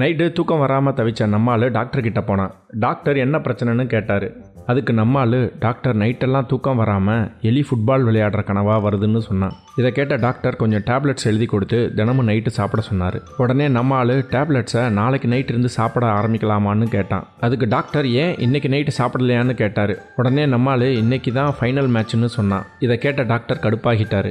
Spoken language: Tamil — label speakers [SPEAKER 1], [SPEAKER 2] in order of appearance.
[SPEAKER 1] நைட்டு தூக்கம் வராமல் தவிச்ச நம்மாள் டாக்டர் கிட்ட போனான் டாக்டர் என்ன பிரச்சனைன்னு கேட்டார். அதுக்கு நம்மாள் டாக்டர் நைட்டெல்லாம் தூக்கம் வராமல் எலி ஃபுட்பால் விளையாடுற கனவாக வருதுன்னு சொன்னான். இதை கேட்ட டாக்டர் கொஞ்சம் டேப்லெட்ஸ் எழுதி கொடுத்து தினமும் நைட்டு சாப்பிட சொன்னார். உடனே நம்மாள் டேப்லெட்ஸை நாளைக்கு நைட் இருந்து சாப்பிட ஆரம்பிக்கலாமான்னு கேட்டான். அதுக்கு டாக்டர் ஏன் இன்னைக்கு நைட்டு சாப்பிடலையான்னு கேட்டார். உடனே நம்மாள் இன்னைக்கு தான் ஃபைனல் மேட்ச்னு சொன்னான். இதை கேட்ட டாக்டர் கடுப்பாகிட்டார்.